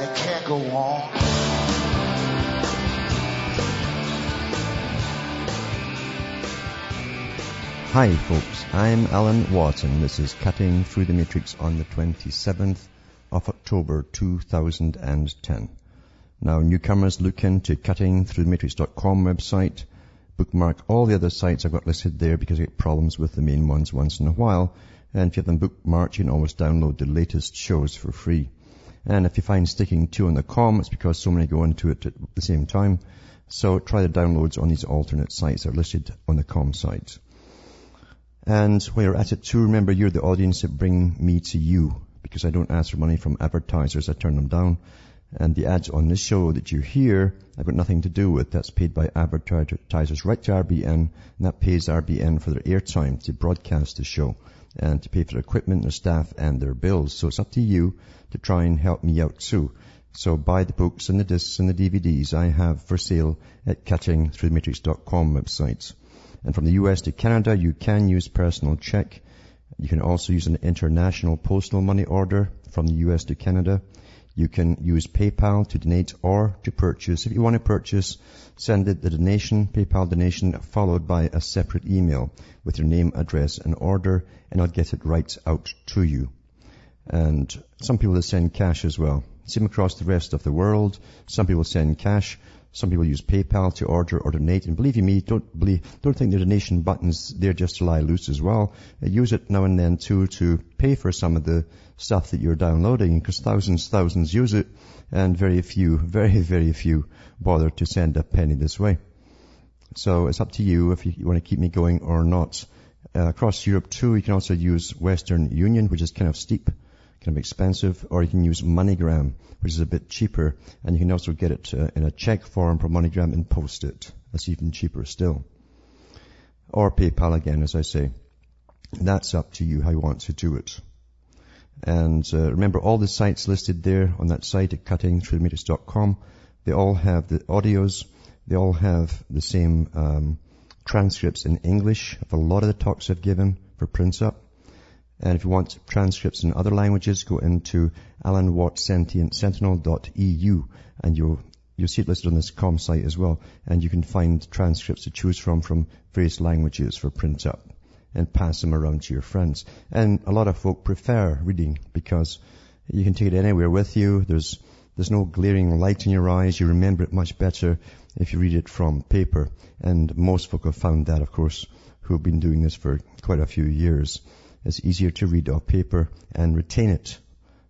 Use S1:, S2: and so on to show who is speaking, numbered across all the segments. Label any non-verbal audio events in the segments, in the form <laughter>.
S1: and it can't go on.
S2: Hi folks, I'm Alan Watt. This is Cutting Through the Matrix on the 27th of October 2010. Now newcomers look into cuttingthroughthematrix.com website, bookmark all the other sites I've got listed there because I get problems with the main ones once in a while. And if you have them bookmarked, you can always download the latest shows for free. And if you find sticking to on the com, it's because so many go into it at the same time. So try the downloads on these alternate sites that are listed on the com site. And while you're at it too, remember you're the audience that bring me to you because I don't ask for money from advertisers. I turn them down. And the ads on this show that you hear, I've got nothing to do with. That's paid by advertisers right to RBN, and that pays RBN for their airtime to broadcast the show and to pay for their equipment, their staff, and their bills. So it's up to you to try and help me out too. So buy the books and the discs and the DVDs I have for sale at cuttingthroughthematrix.com websites. And from the US to Canada, you can use personal check. You can also use an international postal money order from the US to Canada. You can use PayPal to donate or to purchase. If you want to purchase, send it the donation, PayPal donation, followed by a separate email with your name, address, and order, and I'll get it right out to you. And some people will send cash as well. Same across the rest of the world. Some people send cash. Some people use PayPal to order or donate. And believe you me, don't believe, don't think the donation buttons there just to lie loose as well. Uh, use it now and then too to pay for some of the stuff that you're downloading because thousands, thousands use it and very few, <laughs> very, very few bother to send a penny this way. So it's up to you if you, want to keep me going or not. Uh, across Europe too, you can also use Western Union, which is kind of steep kind of expensive, or you can use MoneyGram, which is a bit cheaper, and you can also get it uh, in a check form from MoneyGram and post it. That's even cheaper still. Or PayPal again, as I say. That's up to you how you want to do it. And uh, remember, all the sites listed there on that site at cuttingthroughthematrix.com, they all have the audios, they all have the same um, transcripts in English of a lot of the talks I've given for print up. And if you want transcripts in other languages, go into alanwattsentientsentinel.eu and you'll, you'll see it listed on this com site as well. And you can find transcripts to choose from from various languages for print up and pass them around to your friends. And a lot of folk prefer reading because you can take it anywhere with you. There's, there's no glaring light in your eyes. You remember it much better if you read it from paper. And most folk have found that, of course, who have been doing this for quite a few years. It's easier to read off paper and retain it.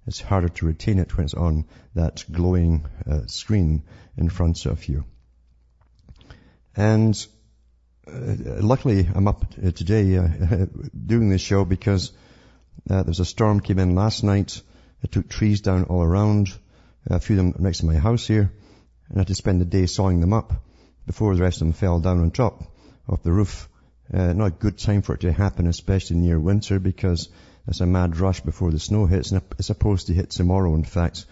S2: It's harder to retain it when it's on that glowing uh, screen in front of you. And uh, luckily, I'm up uh, today uh, <laughs> doing this show because uh, there's a storm came in last night. It took trees down all around, a few of them next to my house here, and I had to spend the day sawing them up before the rest of them fell down on top of the roof. Uh, not a good time for it to happen, especially near winter, because it's a mad rush before the snow hits, and it's supposed to hit tomorrow, in fact,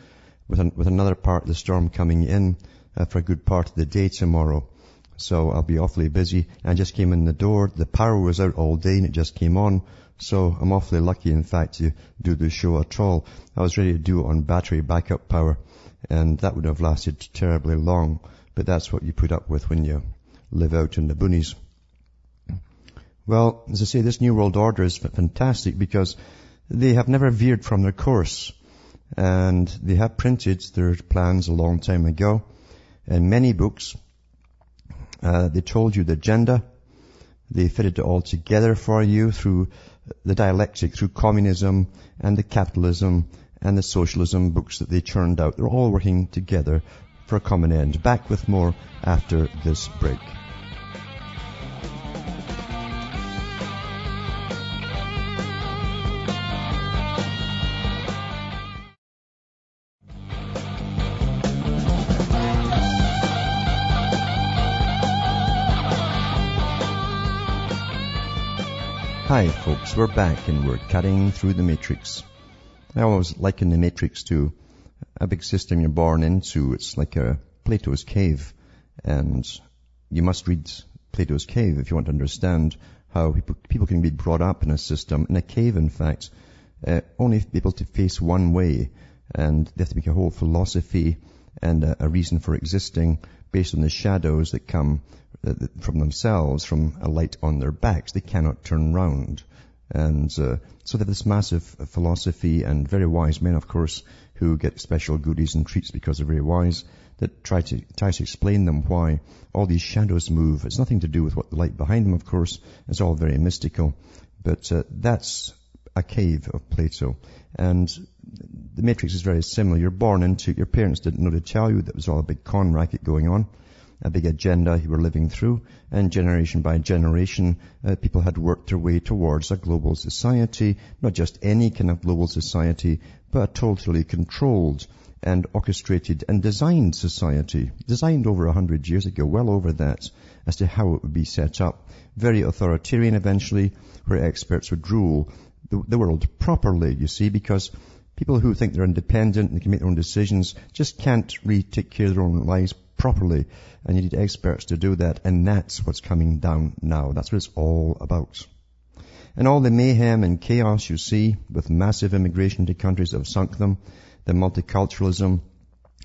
S2: with, an, with another part of the storm coming in uh, for a good part of the day tomorrow. So I'll be awfully busy. I just came in the door. The power was out all day and it just came on. So I'm awfully lucky, in fact, to do the show at all. I was ready to do it on battery backup power and that would have lasted terribly long. But that's what you put up with when you live out in the boonies. Well, as I say, this New World Order is fantastic because they have never veered from their course. And they have printed their plans a long time ago in many books. Uh, they told you the agenda. They fitted it all together for you through the dialectic, through communism and the capitalism and the socialism books that they churned out. They're all working together for a common end. Back with more after this break. Folks, we're back and we're cutting through the matrix. I always liken the matrix to a big system you're born into. It's like a Plato's cave and you must read Plato's cave if you want to understand how people, can be brought up in a system. In a cave, in fact, uh, only able to face one way and they have to make a whole philosophy and a, a reason for existing based on the shadows that come uh, from themselves from a light on their backs. They cannot turn round. And uh, so they have this massive philosophy and very wise men, of course, who get special goodies and treats because they're very wise, that try to, try to explain them why all these shadows move. It's nothing to do with what the light behind them, of course. It's all very mystical. But uh, that's a cave of Plato. And the matrix is very similar. You're born into, it. your parents didn't know to tell you that was all a big con racket going on a big agenda you were living through, and generation by generation, uh, people had worked their way towards a global society, not just any kind of global society, but a totally controlled and orchestrated and designed society, designed over a hundred years ago, well over that, as to how it would be set up. Very authoritarian eventually, where experts would rule the, the world properly, you see, because people who think they're independent and they can make their own decisions just can't really take care of their own lives properly. And you need experts to do that. And that's what's coming down now. That's what it's all about. And all the mayhem and chaos you see with massive immigration to countries that have sunk them, the multiculturalism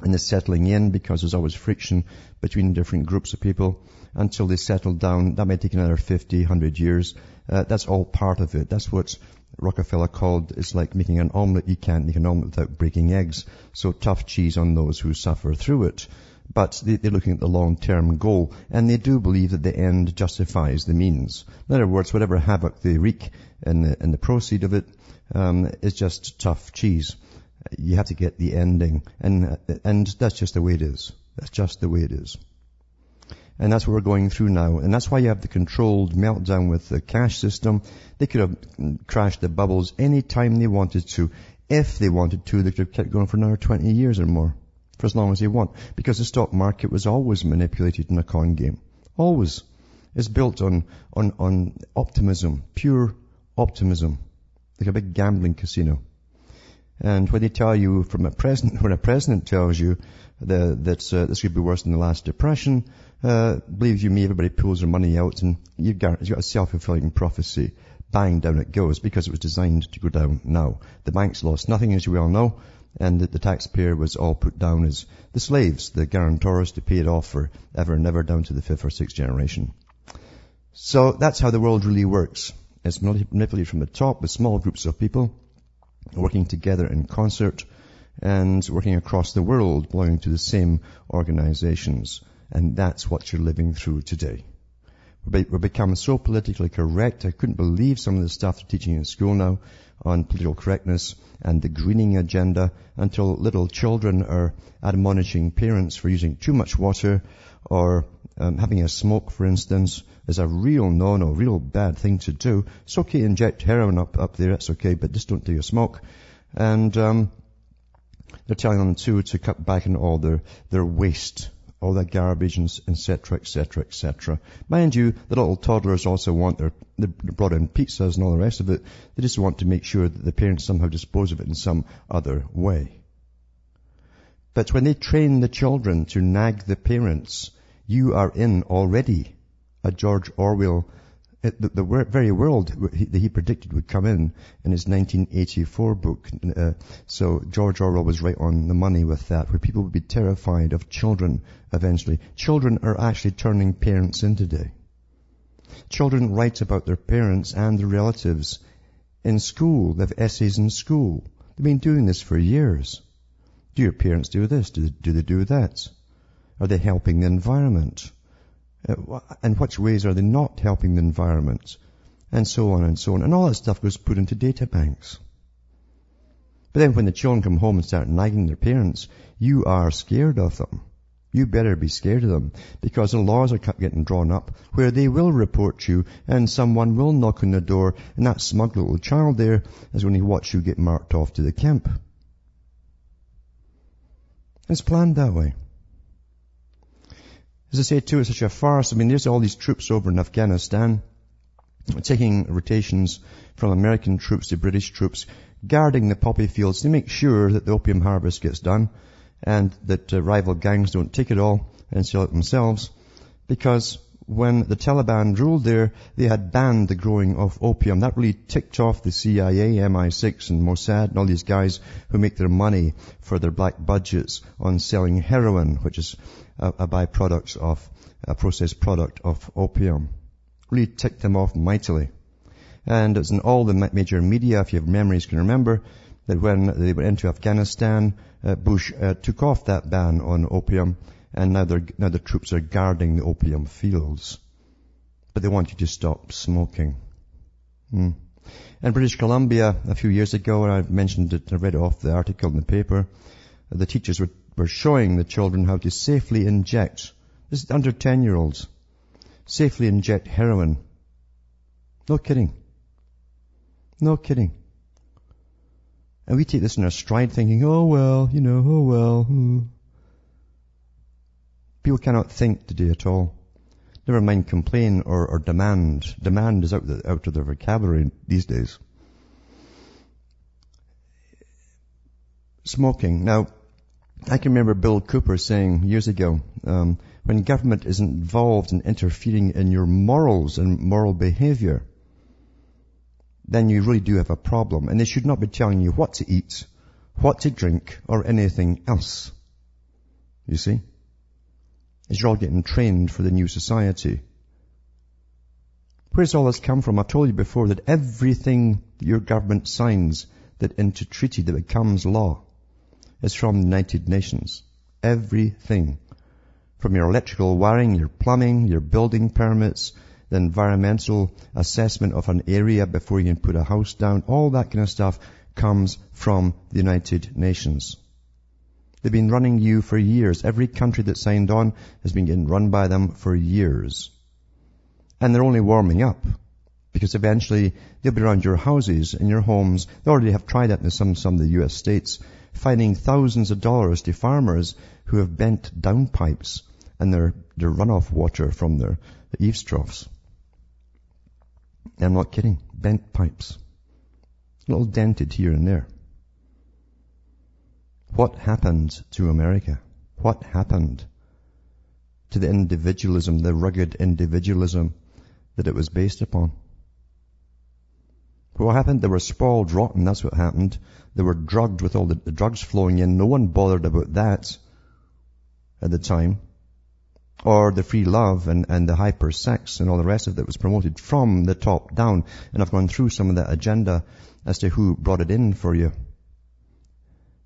S2: and the settling in because there's always friction between different groups of people until they settle down. That may take another 50, 100 years. Uh, that's all part of it. That's what Rockefeller called, it's like making an omelette. You can't make an omelette without breaking eggs. So tough cheese on those who suffer through it but they, are looking at the long-term goal, and they do believe that the end justifies the means. In other words, whatever havoc they wreak in the, in the proceed of it um, is just tough cheese. You have to get the ending, and and that's just the way it is. That's just the way it is. And that's what we're going through now. And that's why you have the controlled meltdown with the cash system. They could have crashed the bubbles any time they wanted to. If they wanted to, they could have kept going for another 20 years or more for as long as they want. Because the stock market was always manipulated in a con game. Always. It's built on, on, on optimism, pure optimism. Like a big gambling casino. And when they tell you from a president, <laughs> when a president tells you the, that uh, this could be worse than the last depression, uh, believe you me, everybody pulls their money out and you've got, you've got a self-fulfilling prophecy. Bang, down it goes because it was designed to go down now. The banks lost nothing, as you well know and that the taxpayer was all put down as the slaves, the guarantors to pay it off for ever and ever down to the fifth or sixth generation. So that's how the world really works. It's manipulated from the top with small groups of people working together in concert and working across the world belonging to the same organizations. And that's what you're living through today. We've become so politically correct. I couldn't believe some of the stuff they're teaching in school now on political correctness and the greening agenda until little children are admonishing parents for using too much water or um, having a smoke, for instance, is a real no-no, real bad thing to do. It's okay inject heroin up, up there, that's okay, but just don't do your smoke. And um, they're telling them too to cut back on all their, their waste all that garbage, and etc., etc., etc. Mind you, the little toddlers also want their, they brought in pizzas and all the rest of it. They just want to make sure that the parents somehow dispose of it in some other way. But when they train the children to nag the parents, you are in already a George Orwell the, the, very world that he predicted would come in in his 1984 book. Uh, so George Orwell was right on the money with that, where people would be terrified of children eventually. Children are actually turning parents in today. Children write about their parents and their relatives in school. They have essays in school. They've been doing this for years. Do your parents do this? Do they do, they do that? Are they helping the environment? Uh, and which ways are they not helping the environment? And so on and so on. And all that stuff goes put into data banks. But then when the children come home and start nagging their parents, you are scared of them. You better be scared of them because the laws are kept getting drawn up where they will report you and someone will knock on the door and that smug little child there is going to watch you get marked off to the camp. It's planned that way. As I say too, it's such a farce. I mean, there's all these troops over in Afghanistan taking rotations from American troops to British troops, guarding the poppy fields to make sure that the opium harvest gets done and that uh, rival gangs don't take it all and sell it themselves. Because when the Taliban ruled there, they had banned the growing of opium. That really ticked off the CIA, MI6 and Mossad and all these guys who make their money for their black budgets on selling heroin, which is a, a byproduct of, a processed product of opium. Really ticked them off mightily. And it's in all the major media, if you have memories, can remember that when they went into Afghanistan, uh, Bush uh, took off that ban on opium and now, now the troops are guarding the opium fields. But they want you to stop smoking. Hmm. In British Columbia, a few years ago, and I mentioned it, I read off the article in the paper, the teachers were, were showing the children how to safely inject, this is under 10 year olds, safely inject heroin. No kidding. No kidding. And we take this in our stride thinking, oh well, you know, oh well. Hmm. People cannot think today at all. Never mind complain or, or demand. Demand is out, the, out of their vocabulary these days. Smoking. Now, I can remember Bill Cooper saying years ago, um, when government is involved in interfering in your morals and moral behavior, then you really do have a problem. And they should not be telling you what to eat, what to drink, or anything else. You see? as you're all getting trained for the new society. Where's all this come from? I told you before that everything your government signs that into treaty that becomes law is from the United Nations. Everything. From your electrical wiring, your plumbing, your building permits, the environmental assessment of an area before you can put a house down, all that kind of stuff comes from the United Nations. They've been running you for years. Every country that signed on has been getting run by them for years. And they're only warming up. Because eventually they'll be around your houses and your homes. They already have tried that in some, some of the US states, finding thousands of dollars to farmers who have bent downpipes and their, their runoff water from their the eaves troughs. I'm not kidding. Bent pipes. A little dented here and there. What happened to America? What happened to the individualism, the rugged individualism that it was based upon? What happened? They were spoiled rotten, that's what happened. They were drugged with all the, the drugs flowing in. No one bothered about that at the time. Or the free love and, and the hyper sex and all the rest of it was promoted from the top down. And I've gone through some of that agenda as to who brought it in for you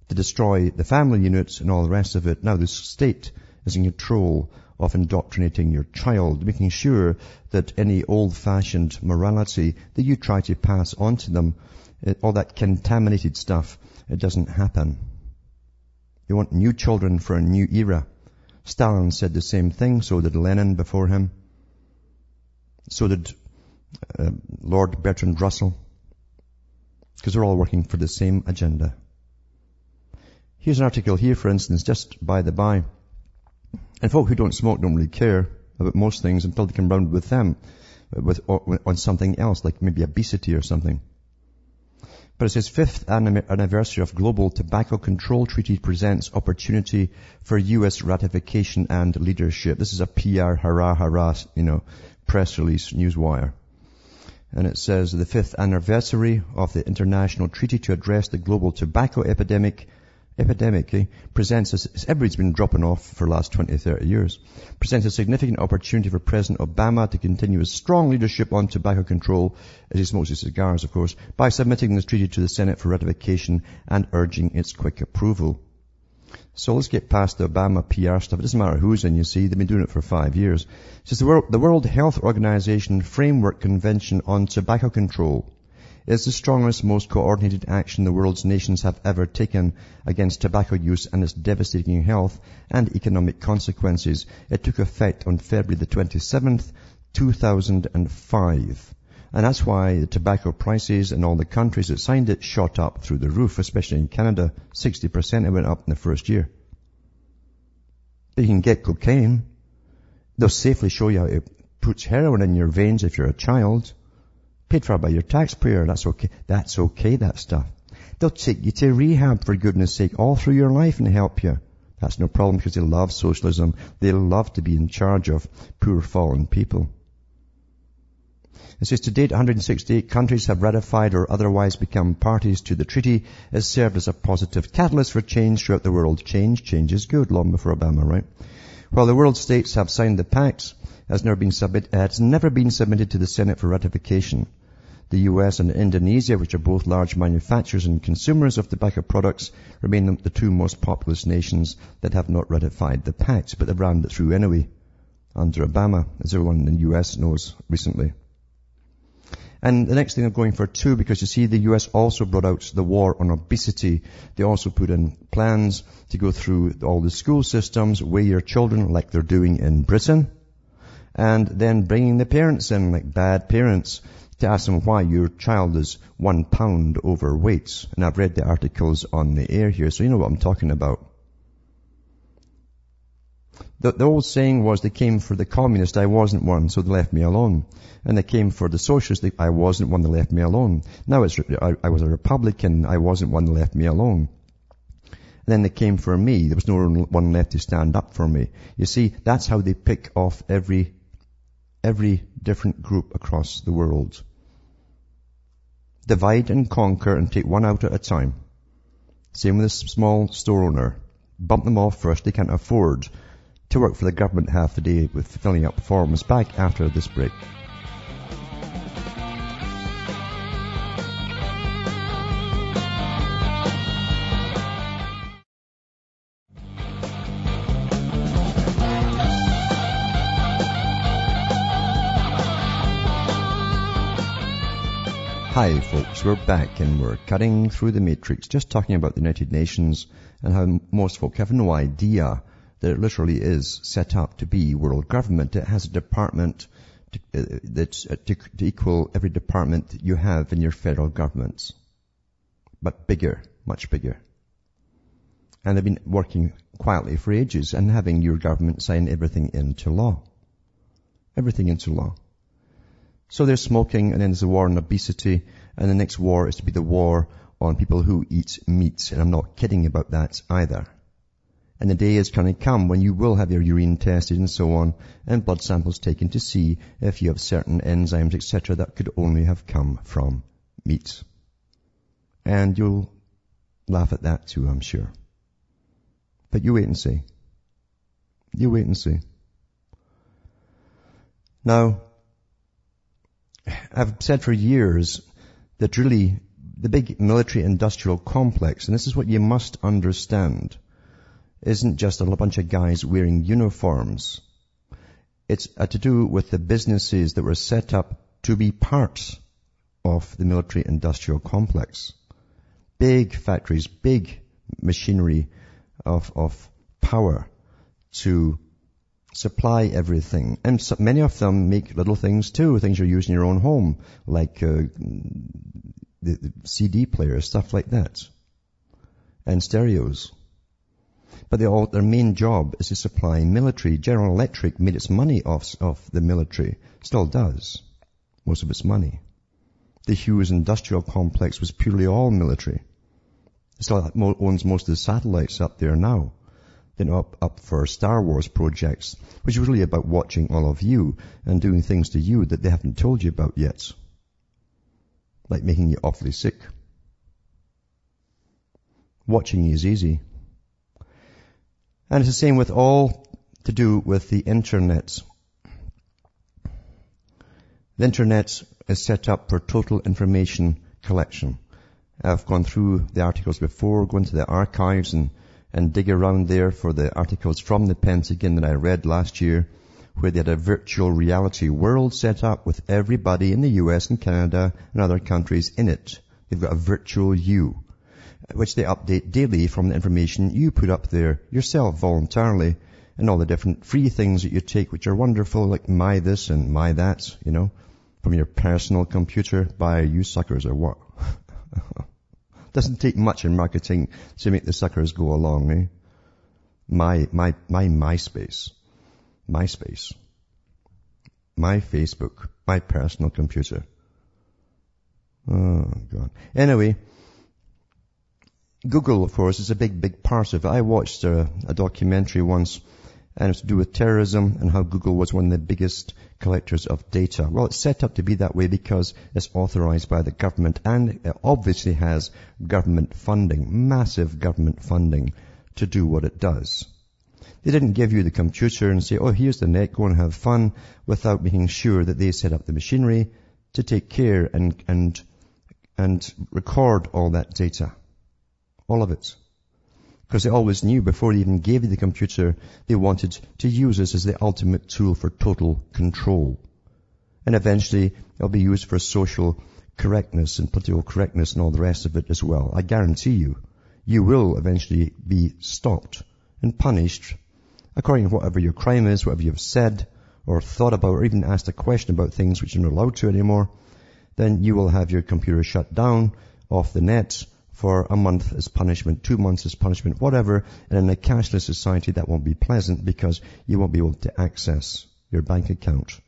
S2: to destroy the family units and all the rest of it. Now the state is in control of indoctrinating your child, making sure that any old-fashioned morality that you try to pass on to them, eh, all that contaminated stuff, it doesn't happen. You want new children for a new era. Stalin said the same thing, so did Lenin before him. So did uh, Lord Bertrand Russell. Because they're all working for the same agenda. Here's an article here, for instance, just by the by. And folk who don't smoke don't really care about most things until they come round with them, with, on something else, like maybe obesity or something. But it says fifth anniversary of Global Tobacco Control Treaty presents opportunity for U.S. ratification and leadership. This is a PR hurrah hurrah, you know, press release, newswire. And it says the fifth anniversary of the international treaty to address the global tobacco epidemic epidemic eh, presents us, everybody's been dropping off for the last 20, 30 years, presents a significant opportunity for President Obama to continue his strong leadership on tobacco control, as he smokes his cigars, of course, by submitting this treaty to the Senate for ratification and urging its quick approval. So let's get past the Obama PR stuff. It doesn't matter who's in, you see. They've been doing it for five years. It says the World, the World Health Organization Framework Convention on Tobacco Control is the strongest, most coordinated action the world's nations have ever taken against tobacco use and its devastating health and economic consequences. It took effect on February the 27th, 2005. And that's why the tobacco prices in all the countries that signed it shot up through the roof, especially in Canada. 60% it went up in the first year. But you can get cocaine. They'll safely show you how it puts heroin in your veins if you're a child Paid for by your taxpayer. That's okay. That's okay, that stuff. They'll take you to rehab for goodness sake all through your life and help you. That's no problem because they love socialism. They love to be in charge of poor fallen people. It says to date 168 countries have ratified or otherwise become parties to the treaty. It served as a positive catalyst for change throughout the world. Change, change is good, long before Obama, right? While the world states have signed the pact, it has never been, submit, it has never been submitted to the Senate for ratification. The US and Indonesia, which are both large manufacturers and consumers of tobacco products, remain the two most populous nations that have not ratified the pact, but they've rammed it through anyway under Obama, as everyone in the US knows recently. And the next thing I'm going for too, because you see the US also brought out the war on obesity. They also put in plans to go through all the school systems, weigh your children like they're doing in Britain, and then bringing the parents in like bad parents to ask them why your child is one pound overweight. And I've read the articles on the air here, so you know what I'm talking about. The, the old saying was they came for the communist, I wasn't one, so they left me alone. And they came for the socialist, I wasn't one, they left me alone. Now it's, I, I was a Republican, I wasn't one, they left me alone. And then they came for me, there was no one left to stand up for me. You see, that's how they pick off every, every different group across the world. Divide and conquer and take one out at a time. Same with a small store owner. Bump them off first, they can't afford to work for the government half the day with filling up forms back after this break. Hi folks, we're back and we're cutting through the matrix, just talking about the United Nations and how most folk have no idea that it literally is set up to be world government. It has a department to, uh, that's uh, to, to equal every department that you have in your federal governments. But bigger, much bigger. And they've been working quietly for ages and having your government sign everything into law. Everything into law. So there's smoking and then there's a war on obesity and the next war is to be the war on people who eat meat. And I'm not kidding about that either. And the day is going to come when you will have your urine tested and so on, and blood samples taken to see if you have certain enzymes, etc., that could only have come from meat. And you'll laugh at that too, I'm sure. But you wait and see. You wait and see. Now, I've said for years that really the big military industrial complex, and this is what you must understand, isn't just a bunch of guys wearing uniforms. It's uh, to do with the businesses that were set up to be part of the military industrial complex. Big factories, big machinery of, of power to supply everything. And so many of them make little things too, things you use in your own home, like uh, the, the CD players, stuff like that, and stereos. But all, their main job is to supply military. General Electric made its money off, off the military. Still does. Most of its money. The Hughes industrial complex was purely all military. It still owns most of the satellites up there now. Then up, up for Star Wars projects, which is really about watching all of you and doing things to you that they haven't told you about yet. Like making you awfully sick. Watching is easy. And it's the same with all to do with the internet. The internet is set up for total information collection. I've gone through the articles before, go to the archives and, and dig around there for the articles from the Pentagon that I read last year, where they had a virtual reality world set up with everybody in the US and Canada and other countries in it. They've got a virtual you which they update daily from the information you put up there yourself voluntarily and all the different free things that you take which are wonderful like my this and my that, you know, from your personal computer by you suckers or what. <laughs> Doesn't take much in marketing to make the suckers go along, eh? My, my, my MySpace. MySpace. My Facebook. My personal computer. Oh, God. Anyway, Google, of course, is a big, big part of it. I watched a, a documentary once and it's to do with terrorism and how Google was one of the biggest collectors of data. Well, it's set up to be that way because it's authorized by the government and it obviously has government funding, massive government funding to do what it does. They didn't give you the computer and say, oh, here's the net, go and have fun, without making sure that they set up the machinery to take care and, and, and record all that data. All of it. Because they always knew before they even gave you the computer, they wanted to use this as the ultimate tool for total control. And eventually it'll be used for social correctness and political correctness and all the rest of it as well. I guarantee you, you will eventually be stopped and punished according to whatever your crime is, whatever you've said or thought about or even asked a question about things which you're not allowed to anymore, then you will have your computer shut down off the net for a month as punishment, two months as punishment, whatever. And in a cashless society, that won't be pleasant because you won't be able to access your bank account.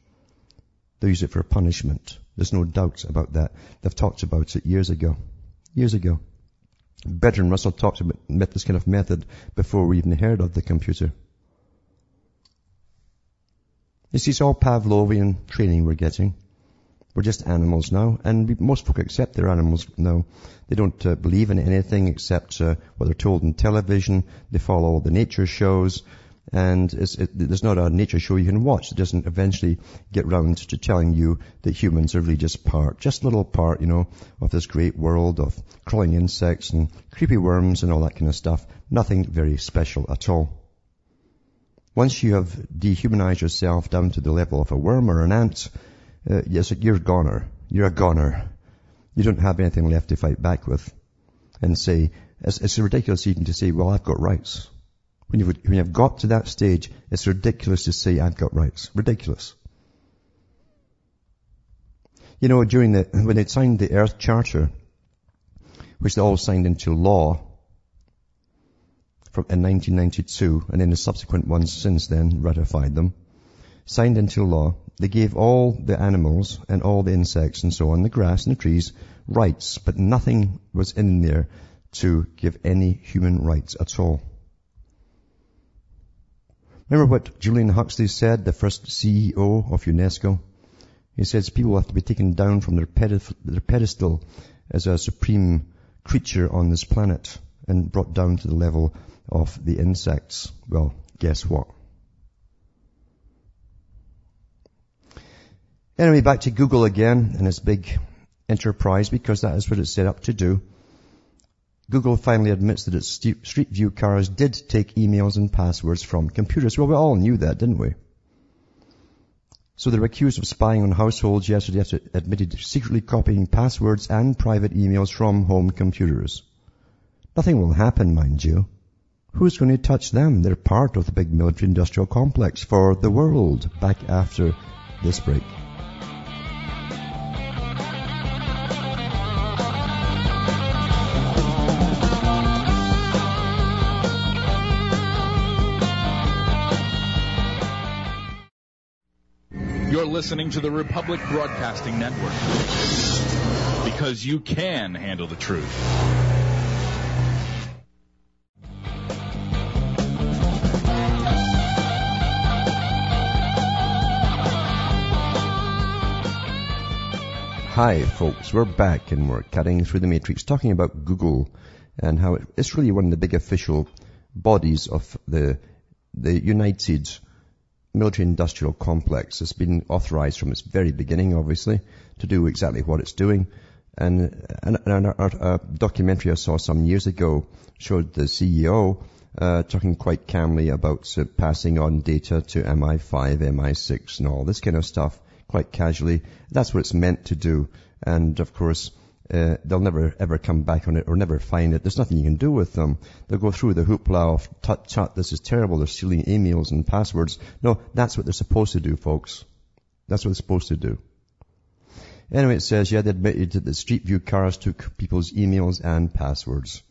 S2: They use it for punishment. There's no doubt about that. They've talked about it years ago. Years ago. Bertrand Russell talked about this kind of method before we even heard of the computer. This is all Pavlovian training we're getting. We're just animals now, and we, most folk accept they're animals now. They don't uh, believe in anything except uh, what they're told in television. They follow the nature shows, and it, there's not a nature show you can watch that doesn't eventually get round to telling you that humans are really just part, just a little part, you know, of this great world of crawling insects and creepy worms and all that kind of stuff. Nothing very special at all. Once you have dehumanized yourself down to the level of a worm or an ant, uh, yes, you're a goner. You're a goner. You don't have anything left to fight back with. And say, it's, it's ridiculous even to say, well, I've got rights. When you've, when you've got to that stage, it's ridiculous to say, I've got rights. Ridiculous. You know, during the, when they signed the Earth Charter, which they all signed into law from, in 1992, and then the subsequent ones since then ratified them, signed into law, they gave all the animals and all the insects and so on, the grass and the trees, rights, but nothing was in there to give any human rights at all. Remember what Julian Huxley said, the first CEO of UNESCO? He says people have to be taken down from their, pedestal as a supreme creature on this planet and brought down to the level of the insects. Well, guess what? Anyway, back to Google again and its big enterprise because that is what it's set up to do. Google finally admits that its Street View cars did take emails and passwords from computers. Well, we all knew that, didn't we? So they were accused of spying on households yesterday after admitted secretly copying passwords and private emails from home computers. Nothing will happen, mind you. Who's going to touch them? They're part of the big military industrial complex for the world. Back after this break.
S3: Listening to the Republic Broadcasting Network. Because you can handle the truth.
S2: Hi folks, we're back and we're cutting through the matrix talking about Google and how it's really one of the big official bodies of the, the United military industrial complex has been authorized from its very beginning, obviously, to do exactly what it's doing. And, and, and a, a, documentary I saw some years ago showed the CEO uh, talking quite calmly about uh, passing on data to MI5, MI6 and all this kind of stuff quite casually. That's what it's meant to do. And of course, uh, they'll never ever come back on it or never find it. There's nothing you can do with them. They'll go through the hoopla of tut tut, this is terrible, they're stealing emails and passwords. No, that's what they're supposed to do, folks. That's what they're supposed to do. Anyway, it says, yeah, they admitted that the Street View cars took people's emails and passwords.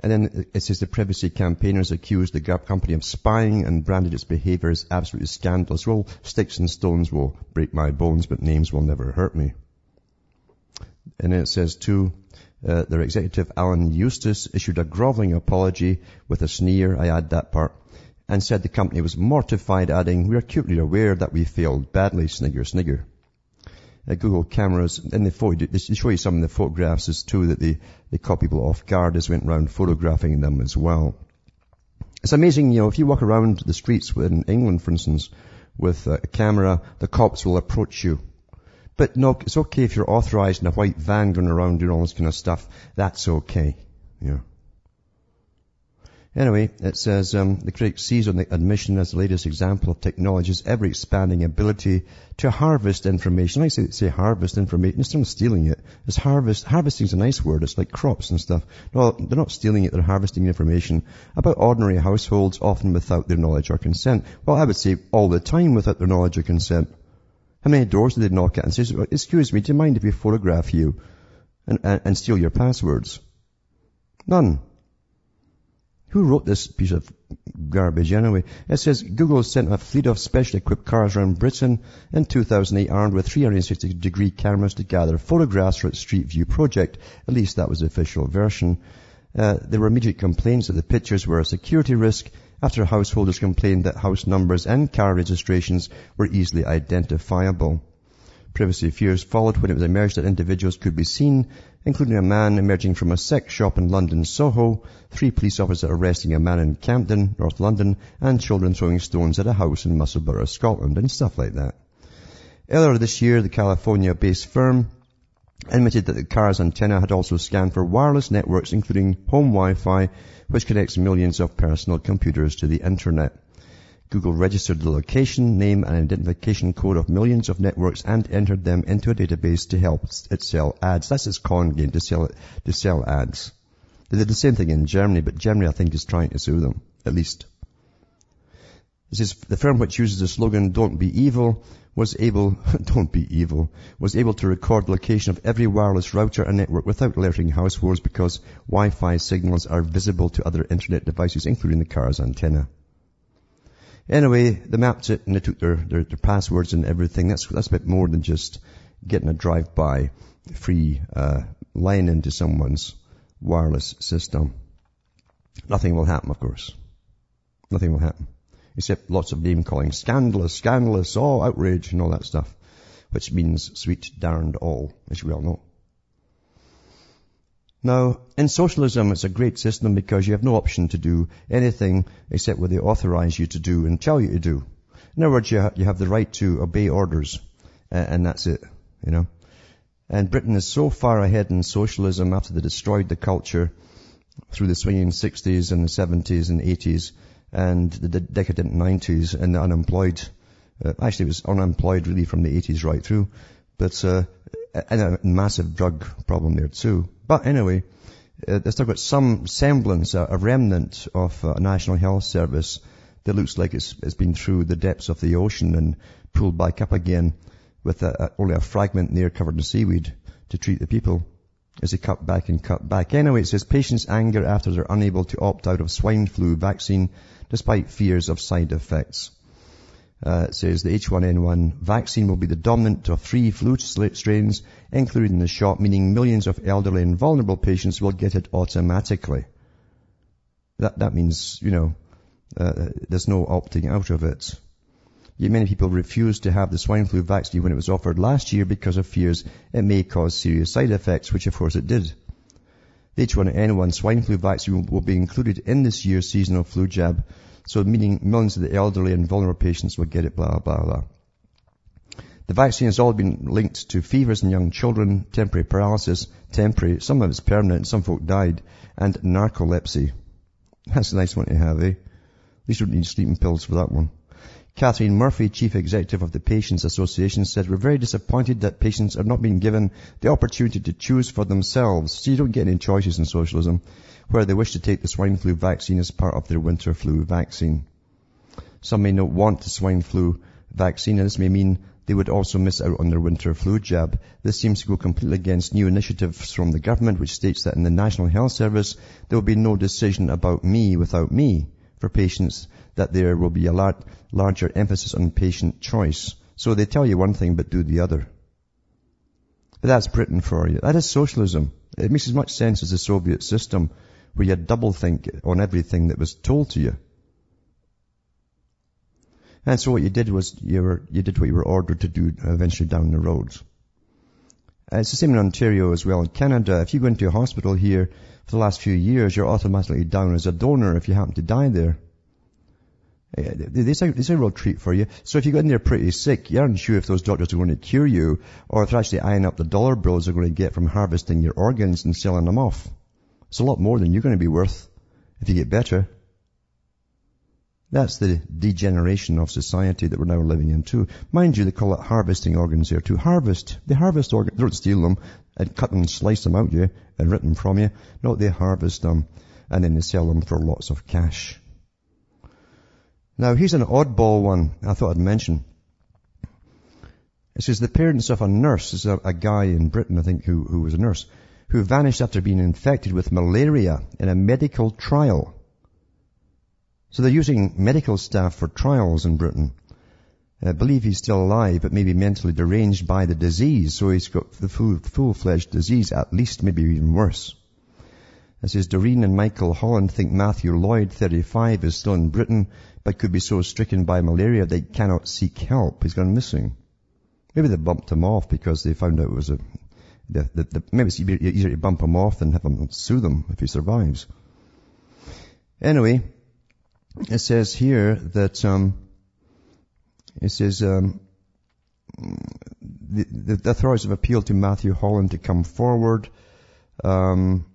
S2: And then it says the privacy campaigners accused the company of spying and branded its behavior as absolutely scandalous. Well, sticks and stones will break my bones, but names will never hurt me. And it says too, uh, their executive Alan Eustace issued a groveling apology with a sneer, I add that part, and said the company was mortified, adding, we are acutely aware that we failed badly, snigger, snigger. Uh, Google cameras, and they, photo, they show you some of the photographs as too that they, they caught people off guard as went around photographing them as well. It's amazing, you know, if you walk around the streets in England, for instance, with a camera, the cops will approach you but no, it's okay if you're authorized in a white van going around doing all this kind of stuff. That's okay. Yeah. Anyway, it says um, the critic sees on the admission as the latest example of technology's ever-expanding ability to harvest information. I say, say harvest information instead of stealing it. It's harvest. Harvesting is a nice word. It's like crops and stuff. No, they're not stealing it. They're harvesting information about ordinary households, often without their knowledge or consent. Well, I would say all the time without their knowledge or consent. How many doors did they knock at and says, excuse me, do you mind if we photograph you and, and, and steal your passwords? None. Who wrote this piece of garbage anyway? It says Google sent a fleet of specially equipped cars around Britain in 2008 armed with 360 degree cameras to gather photographs for its Street View project. At least that was the official version. Uh, there were immediate complaints that the pictures were a security risk after householders complained that house numbers and car registrations were easily identifiable. Privacy fears followed when it was emerged that individuals could be seen, including a man emerging from a sex shop in London Soho, three police officers arresting a man in Camden, North London, and children throwing stones at a house in Musselburgh, Scotland, and stuff like that. Earlier this year, the California-based firm admitted that the car's antenna had also scanned for wireless networks, including home Wi-Fi, which connects millions of personal computers to the internet. Google registered the location, name and identification code of millions of networks and entered them into a database to help it sell ads. That's its con game to sell to sell ads. They did the same thing in Germany, but Germany I think is trying to sue them, at least. This is the firm which uses the slogan, don't be evil, was able, <laughs> don't be evil, was able to record the location of every wireless router and network without alerting households because Wi-Fi signals are visible to other internet devices, including the car's antenna. Anyway, they mapped it and they took their, their, their passwords and everything. That's, that's a bit more than just getting a drive-by free uh, line into someone's wireless system. Nothing will happen, of course. Nothing will happen except lots of name calling. Scandalous, scandalous, oh, outrage and all that stuff, which means sweet darned all, as we all know. Now, in socialism, it's a great system because you have no option to do anything except what they authorize you to do and tell you to do. In other words, you, you have the right to obey orders, uh, and that's it, you know. And Britain is so far ahead in socialism after they destroyed the culture through the swinging 60s and the 70s and 80s and the decadent 90s and the unemployed. Uh, actually, it was unemployed really from the 80s right through, but uh, and a massive drug problem there too. But anyway, uh, they still got some semblance, a, a remnant of a national health service that looks like it's, it's been through the depths of the ocean and pulled back up again with a, a, only a fragment there covered in seaweed to treat the people as they cut back and cut back. Anyway, it says patients anger after they're unable to opt out of swine flu vaccine despite fears of side effects. Uh, it says the H1N1 vaccine will be the dominant of three flu strains included in the shot, meaning millions of elderly and vulnerable patients will get it automatically. That, that means, you know, uh, there's no opting out of it. Yet many people refused to have the swine flu vaccine when it was offered last year because of fears it may cause serious side effects, which of course it did. The H1N1 swine flu vaccine will be included in this year's seasonal flu jab, so meaning millions of the elderly and vulnerable patients will get it, blah, blah, blah. The vaccine has all been linked to fevers in young children, temporary paralysis, temporary, some of it's permanent, some folk died, and narcolepsy. That's a nice one to have, eh? At least you don't need sleeping pills for that one. Catherine Murphy, Chief Executive of the Patients Association, said, we're very disappointed that patients are not being given the opportunity to choose for themselves. So you don't get any choices in socialism where they wish to take the swine flu vaccine as part of their winter flu vaccine. Some may not want the swine flu vaccine and this may mean they would also miss out on their winter flu jab. This seems to go completely against new initiatives from the government which states that in the National Health Service there will be no decision about me without me for patients that there will be a lot larger emphasis on patient choice. So they tell you one thing but do the other. But that's Britain for you. That is socialism. It makes as much sense as the Soviet system where you had double think on everything that was told to you. And so what you did was you were, you did what you were ordered to do eventually down the road. Uh, it's the same in Ontario as well. In Canada, if you go into a hospital here for the last few years, you're automatically down as a donor if you happen to die there. Uh, a, it's a real treat for you. So if you go in there pretty sick, you aren't sure if those doctors are going to cure you or if they're actually eyeing up the dollar bills they're going to get from harvesting your organs and selling them off. It's a lot more than you're going to be worth if you get better. That's the degeneration of society that we're now living in too. Mind you, they call it harvesting organs here too. Harvest. They harvest organs. They don't steal them and cut and slice them out you and rip them from you. No, they harvest them and then they sell them for lots of cash. Now here's an oddball one I thought I'd mention. It says the parents of a nurse, this is a, a guy in Britain I think who, who was a nurse, who vanished after being infected with malaria in a medical trial. So they're using medical staff for trials in Britain. I believe he's still alive, but maybe mentally deranged by the disease, so he's got the full, full-fledged disease, at least maybe even worse. It says Doreen and Michael Holland think Matthew Lloyd, 35, is still in Britain, but could be so stricken by malaria they cannot seek help. He's gone missing. Maybe they bumped him off because they found out it was a, the, the, the, maybe it's easier to bump him off than have him sue them if he survives. Anyway, it says here that um, it says um, the, the, authorities have appealed to Matthew Holland to come forward. Um,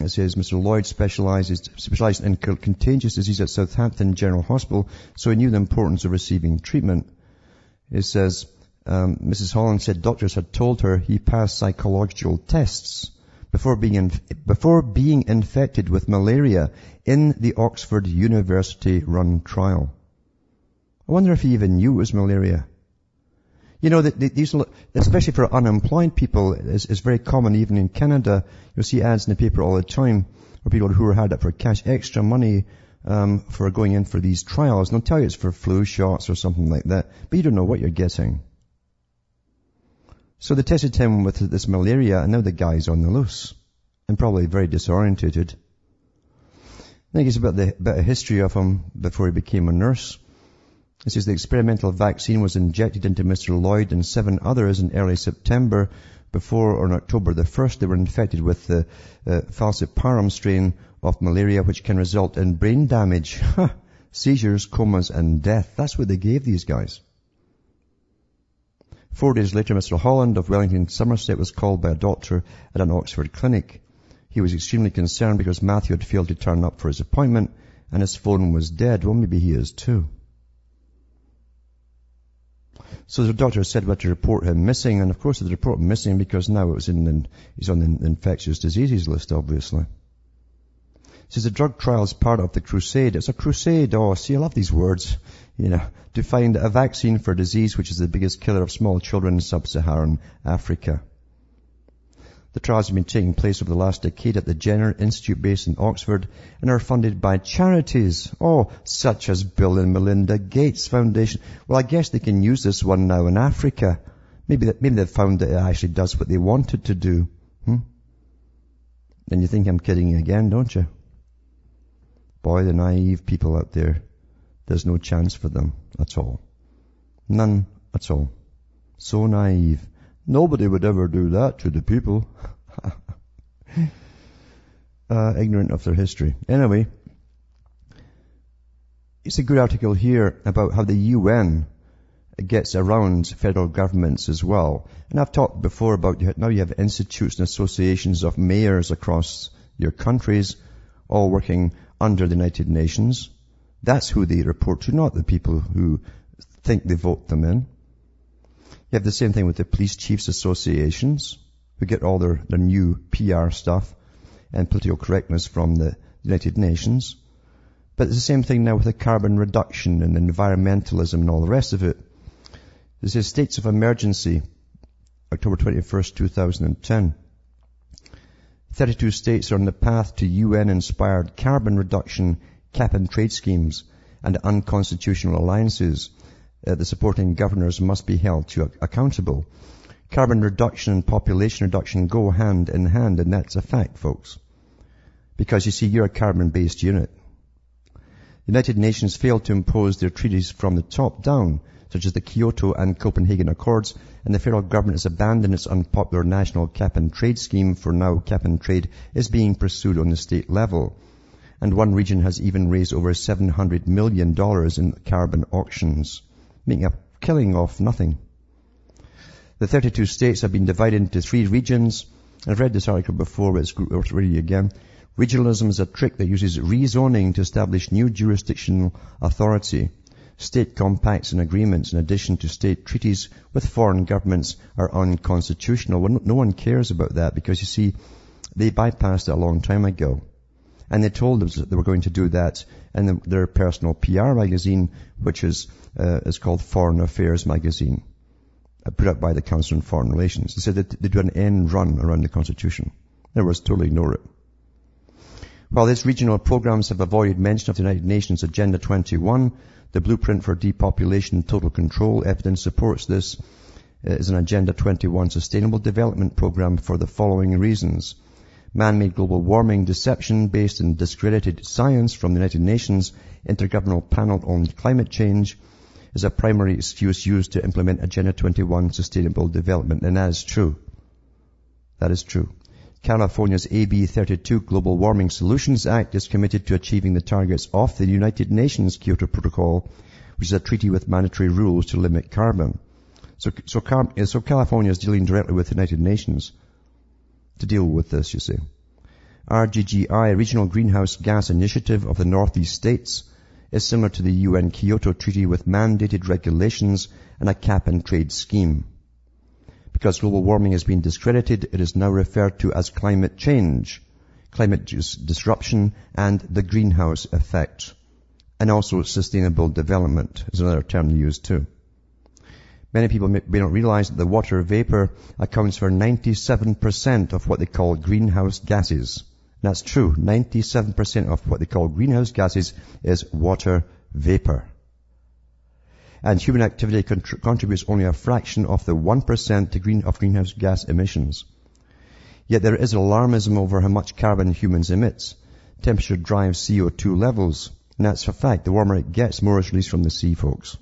S2: it says Mr. Lloyd specializes specialized in contagious disease at Southampton General Hospital, so he knew the importance of receiving treatment. It says um, Mrs. Holland said doctors had told her he passed psychological tests before being in, before being infected with malaria in the Oxford University run trial. I wonder if he even knew it was malaria. You know, that these, especially for unemployed people, is, very common even in Canada. You'll see ads in the paper all the time where people who are hard up for cash extra money um, for going in for these trials. And they'll tell you it's for flu shots or something like that, but you don't know what you're getting. So they tested him with this malaria and now the guy's on the loose and probably very disorientated. I think it's about the bit of history of him before he became a nurse. It says the experimental vaccine was injected into Mr. Lloyd and seven others in early September. Before on October the 1st, they were infected with the uh, falciparum strain of malaria, which can result in brain damage, <laughs> seizures, comas, and death. That's what they gave these guys. Four days later, Mr. Holland of Wellington, Somerset was called by a doctor at an Oxford clinic. He was extremely concerned because Matthew had failed to turn up for his appointment and his phone was dead. Well, maybe he is too. So the doctor said we had to report him missing, and of course they report him missing because now it was in the, he's on the infectious diseases list, obviously. Says the drug trial is part of the crusade. It's a crusade. Oh, see, I love these words. You know, to find a vaccine for a disease which is the biggest killer of small children in sub-Saharan Africa. The trials have been taking place over the last decade at the Jenner Institute based in Oxford and are funded by charities, oh, such as Bill and Melinda Gates Foundation. Well, I guess they can use this one now in Africa. Maybe, that, maybe they've found that it actually does what they want it to do. Hmm? Then you think I'm kidding you again, don't you? Boy, the naive people out there, there's no chance for them at all. None at all. So naive. Nobody would ever do that to the people. <laughs> uh, ignorant of their history. Anyway, it's a good article here about how the UN gets around federal governments as well. And I've talked before about now you have institutes and associations of mayors across your countries all working under the United Nations. That's who they report to, not the people who think they vote them in. You have the same thing with the police chiefs associations who get all their, their new PR stuff and political correctness from the United Nations. But it's the same thing now with the carbon reduction and environmentalism and all the rest of it. This is states of emergency, October 21st, 2010. 32 states are on the path to UN-inspired carbon reduction cap and trade schemes and unconstitutional alliances. Uh, the supporting governors must be held to accountable. Carbon reduction and population reduction go hand in hand, and that's a fact, folks. Because you see, you're a carbon-based unit. The United Nations failed to impose their treaties from the top down, such as the Kyoto and Copenhagen Accords, and the federal government has abandoned its unpopular national cap and trade scheme for now cap and trade is being pursued on the state level. And one region has even raised over $700 million in carbon auctions, making a killing off nothing. The 32 states have been divided into three regions. I've read this article before, but it's worth reading again. Regionalism is a trick that uses rezoning to establish new jurisdictional authority. State compacts and agreements in addition to state treaties with foreign governments are unconstitutional. No one cares about that because you see, they bypassed it a long time ago. And they told us that they were going to do that in their personal PR magazine, which is, uh, is called Foreign Affairs Magazine. Uh, put up by the Council on Foreign Relations. They said that they'd do an end run around the Constitution. They were totally ignore it. While these regional programs have avoided mention of the United Nations Agenda 21, the blueprint for depopulation and total control evidence supports this uh, is an Agenda 21 sustainable development program for the following reasons. Man-made global warming deception based in discredited science from the United Nations Intergovernmental Panel on Climate Change is a primary excuse used to implement Agenda 21 sustainable development. And that is true. That is true. California's AB 32 Global Warming Solutions Act is committed to achieving the targets of the United Nations Kyoto Protocol, which is a treaty with mandatory rules to limit carbon. So, so, so California is dealing directly with the United Nations to deal with this, you see. RGGI, Regional Greenhouse Gas Initiative of the Northeast States, is similar to the UN Kyoto Treaty with mandated regulations and a cap and trade scheme. Because global warming has been discredited, it is now referred to as climate change, climate disruption, and the greenhouse effect. And also sustainable development is another term used too. Many people may not realize that the water vapor accounts for 97% of what they call greenhouse gases. That's true. 97% of what they call greenhouse gases is water vapor. And human activity contr- contributes only a fraction of the 1% to green, of greenhouse gas emissions. Yet there is alarmism over how much carbon humans emit. Temperature drives CO2 levels. And that's a fact. The warmer it gets, more is released from the sea, folks.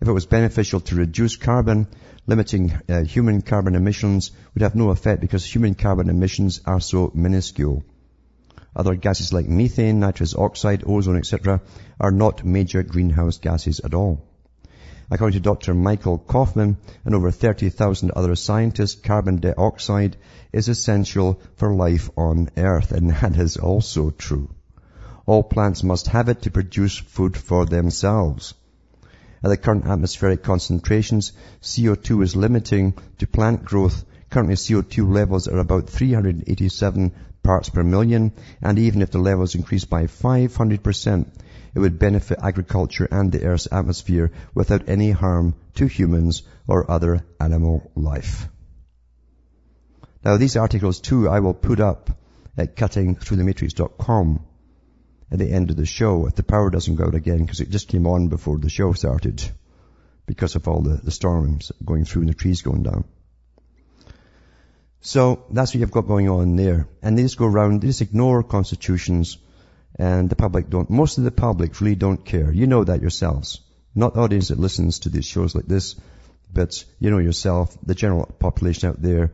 S2: If it was beneficial to reduce carbon, limiting uh, human carbon emissions would have no effect because human carbon emissions are so minuscule. Other gases like methane, nitrous oxide, ozone, etc. are not major greenhouse gases at all. According to Dr. Michael Kaufman and over 30,000 other scientists, carbon dioxide is essential for life on Earth, and <laughs> that is also true. All plants must have it to produce food for themselves. At the current atmospheric concentrations, CO2 is limiting to plant growth. Currently CO2 levels are about 387 parts per million, and even if the levels increase by 500%, it would benefit agriculture and the Earth's atmosphere without any harm to humans or other animal life. Now these articles too I will put up at cuttingthroughthematrix.com at the end of the show if the power doesn't go out again because it just came on before the show started because of all the, the storms going through and the trees going down. So that's what you've got going on there. And they just go around, they just ignore constitutions and the public don't, most of the public really don't care. You know that yourselves. Not the audience that listens to these shows like this, but you know yourself, the general population out there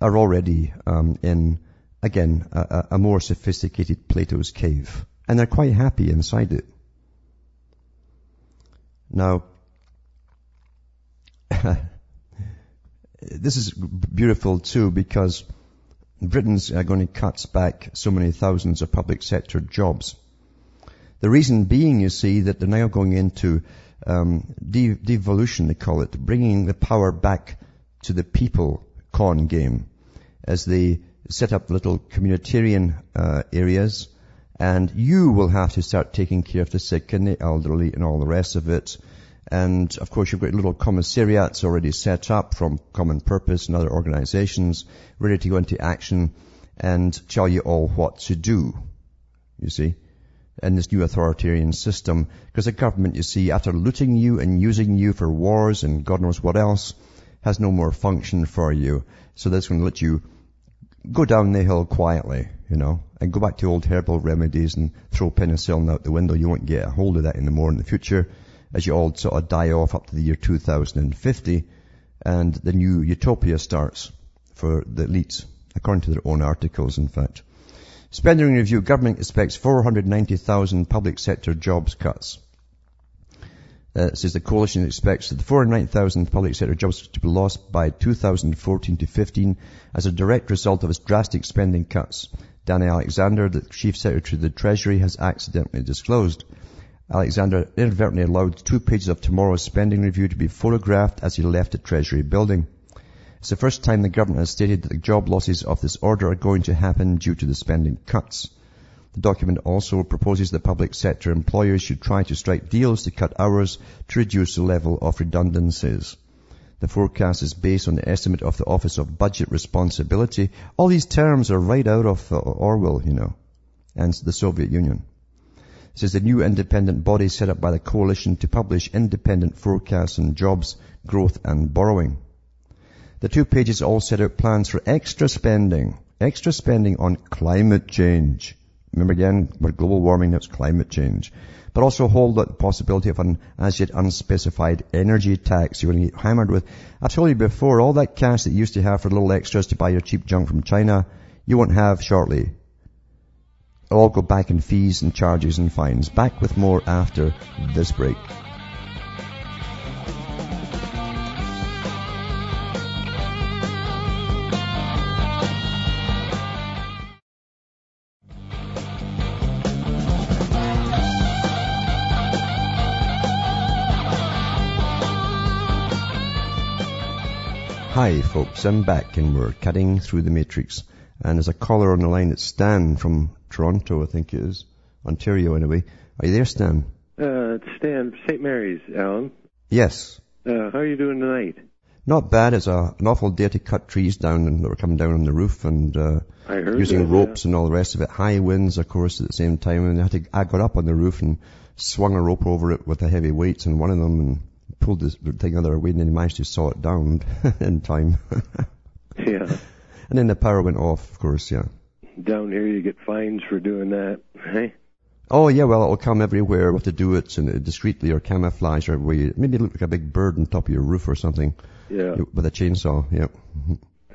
S2: are already um, in, again, a, a more sophisticated Plato's cave. And they're quite happy inside it. Now, <laughs> this is beautiful too because Britain's going to cut back so many thousands of public sector jobs. The reason being, you see, that they're now going into um, de- devolution, they call it, bringing the power back to the people con game as they set up little communitarian uh, areas and you will have to start taking care of the sick and the elderly and all the rest of it. And of course you've got little commissariats already set up from Common Purpose and other organizations ready to go into action and tell you all what to do. You see? In this new authoritarian system. Because the government, you see, after looting you and using you for wars and God knows what else, has no more function for you. So that's going to let you go down the hill quietly, you know, and go back to old herbal remedies and throw penicillin out the window. You won't get a hold of that anymore in the future as you all sort of die off up to the year 2050 and the new utopia starts for the elites, according to their own articles, in fact. Spending review, government expects 490,000 public sector jobs cuts. Uh, says the coalition expects that the 490,000 public sector jobs to be lost by 2014 to 15 as a direct result of its drastic spending cuts. Danny Alexander, the chief secretary of the Treasury, has accidentally disclosed. Alexander inadvertently allowed two pages of tomorrow's spending review to be photographed as he left the Treasury building. It's the first time the government has stated that the job losses of this order are going to happen due to the spending cuts. The document also proposes that public sector employers should try to strike deals to cut hours to reduce the level of redundancies. The forecast is based on the estimate of the Office of Budget Responsibility. All these terms are right out of uh, Orwell, you know, and the Soviet Union. It says the new independent body set up by the coalition to publish independent forecasts on jobs, growth and borrowing. The two pages all set out plans for extra spending, extra spending on climate change. Remember again, with global warming, that's climate change. But also hold the possibility of an as yet unspecified energy tax you're going to get hammered with. I've told you before, all that cash that you used to have for little extras to buy your cheap junk from China, you won't have shortly. It'll all go back in fees and charges and fines. Back with more after this break. Hi folks, I'm back and we're cutting through the matrix. And there's a caller on the line, it's Stan from Toronto, I think it is. Ontario anyway. Are you there, Stan?
S4: Uh, it's Stan, St. Mary's, Alan.
S2: Yes.
S4: Uh, how are you doing tonight?
S2: Not bad. It's a, an awful day to cut trees down and that were coming down on the roof and uh, using
S4: that,
S2: ropes and all the rest of it. High winds, of course, at the same time. And I, had to, I got up on the roof and swung a rope over it with the heavy weights on one of them and pulled this thing the other way and then managed to saw it down <laughs> in time. <laughs>
S4: Yeah.
S2: and then the power went off, of course, yeah.
S4: Down here you get fines for doing that, hey?
S2: Oh yeah, well it'll come everywhere. What to do it and discreetly or camouflage or you maybe look like a big bird on top of your roof or something
S4: Yeah.
S2: with a chainsaw. Yep.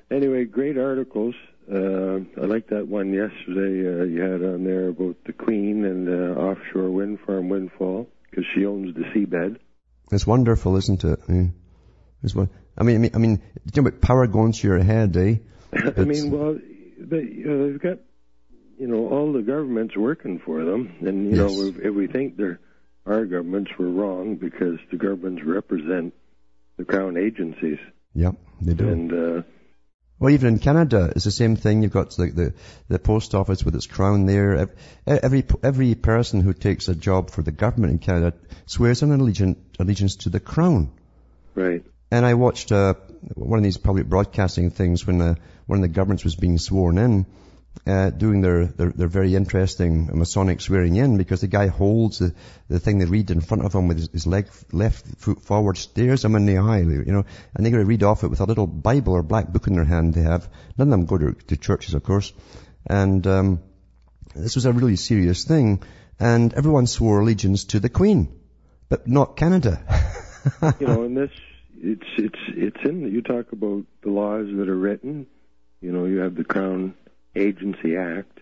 S4: Anyway, great articles. Uh, I like that one yesterday uh, you had on there about the Queen and uh, offshore wind farm windfall because she owns the seabed.
S2: It's wonderful, isn't it? Yeah. It's one. I mean, I mean, I mean, you know power going to your head, eh? <laughs>
S4: I mean, well, they, you know, they've got, you know, all the governments working for them, and you
S2: Yes.
S4: know, if, if we think they're our governments were wrong because the governments represent the crown agencies,
S2: Yep, they do.
S4: and uh,
S2: Well, even in Canada, it's the same thing. You've got like the, the post office with its crown there. Every every person who takes a job for the government in Canada swears an allegiance allegiance to the crown.
S4: right,
S2: And I watched uh, one of these public broadcasting things when uh, one of the governments was being sworn in, uh, doing their, their, their very interesting Masonic swearing in because the guy holds the, the thing they read in front of him with his, his leg left foot forward, stares him in the eye, you know, and they got to read off it with a little Bible or black book in their hand they have. None of them go to, to churches, of course. And um, this was a really serious thing. And everyone swore allegiance to the Queen, but not Canada. <laughs>
S4: you know, and this it's it's it's in you talk about the laws that are written. You know, you have the Crown Agency Act,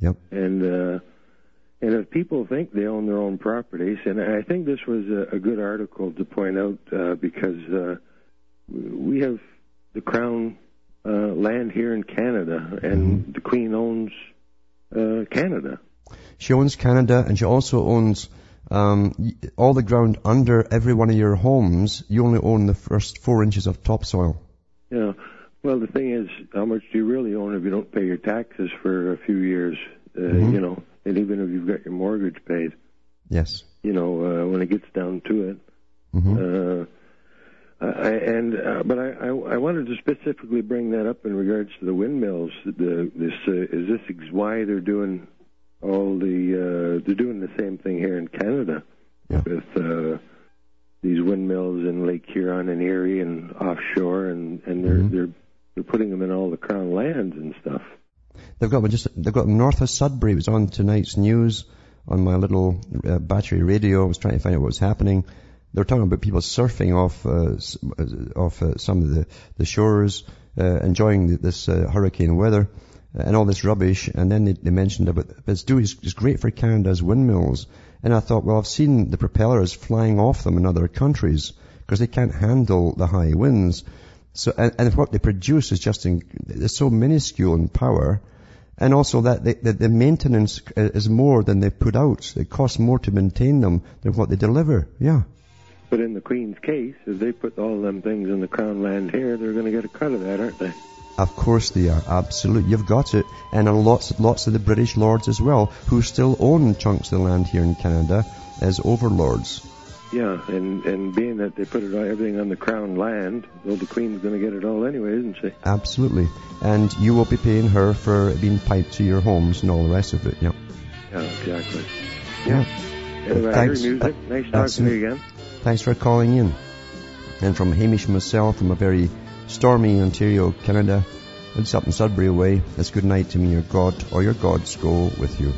S2: Yep.
S4: and uh, and if people think they own their own properties, and I think this was a, a good article to point out uh, because uh, we have the Crown uh, land here in Canada, and the Queen owns uh, Canada.
S2: She owns Canada and she also owns um, all the ground under every one of your homes. You only own the first four inches of topsoil.
S4: Know, well, the thing is, how much do you really own if you don't pay your taxes for a few years? Uh,
S2: Mhm.
S4: You know, and even if you've got your mortgage paid,
S2: Yes.
S4: you know, uh, when it gets down to it.
S2: hmm
S4: Uh, I, and uh, but I, I I wanted to specifically bring that up in regards to the windmills. The this uh, is this ex- why they're doing all the uh, they're doing the same thing here in Canada
S2: Yeah.
S4: with uh, these windmills in Lake Huron and Erie and offshore, and and they're
S2: Mhm.
S4: they're they're putting them in all the crown lands and stuff.
S2: They've got just they've got north of Sudbury. It was on tonight's news on my little uh, battery radio. I was trying to find out what was happening. They were talking about people surfing off uh, uh, off uh, some of the the shores, uh, enjoying th- this uh, hurricane weather and all this rubbish. And then they, they mentioned about it's it's, it's great for Canada's windmills. And I thought, well, I've seen the propellers flying off them in other countries because they can't handle the high winds. So, and, and what they produce is just in, it's so minuscule in power. And also that the, the, the maintenance uh, is more than they put out. It costs more to maintain them than what they deliver. Yeah.
S4: But in the Queen's case, if they put all them things in the crown land here, they're going to get a cut of that, aren't they?
S2: Of course they are. Absolute. You've got it. And lots, lots of the British lords as well, who still own chunks of the land here in Canada as overlords.
S4: Yeah, and and being that they put it all, everything on the crown land, well, the Queen's going to get it all anyway, isn't she?
S2: Absolutely. And you will be paying her for being piped to your homes and all the rest of it. Yeah.
S4: Yeah, exactly.
S2: Yeah.
S4: Anyway,
S2: Thanks.
S4: music. Nice talking to you again.
S2: Thanks for calling in. And from Hamish and myself from a very stormy Ontario, Canada, it's up in Sudbury away. It's good night to me, your God or your gods go with you.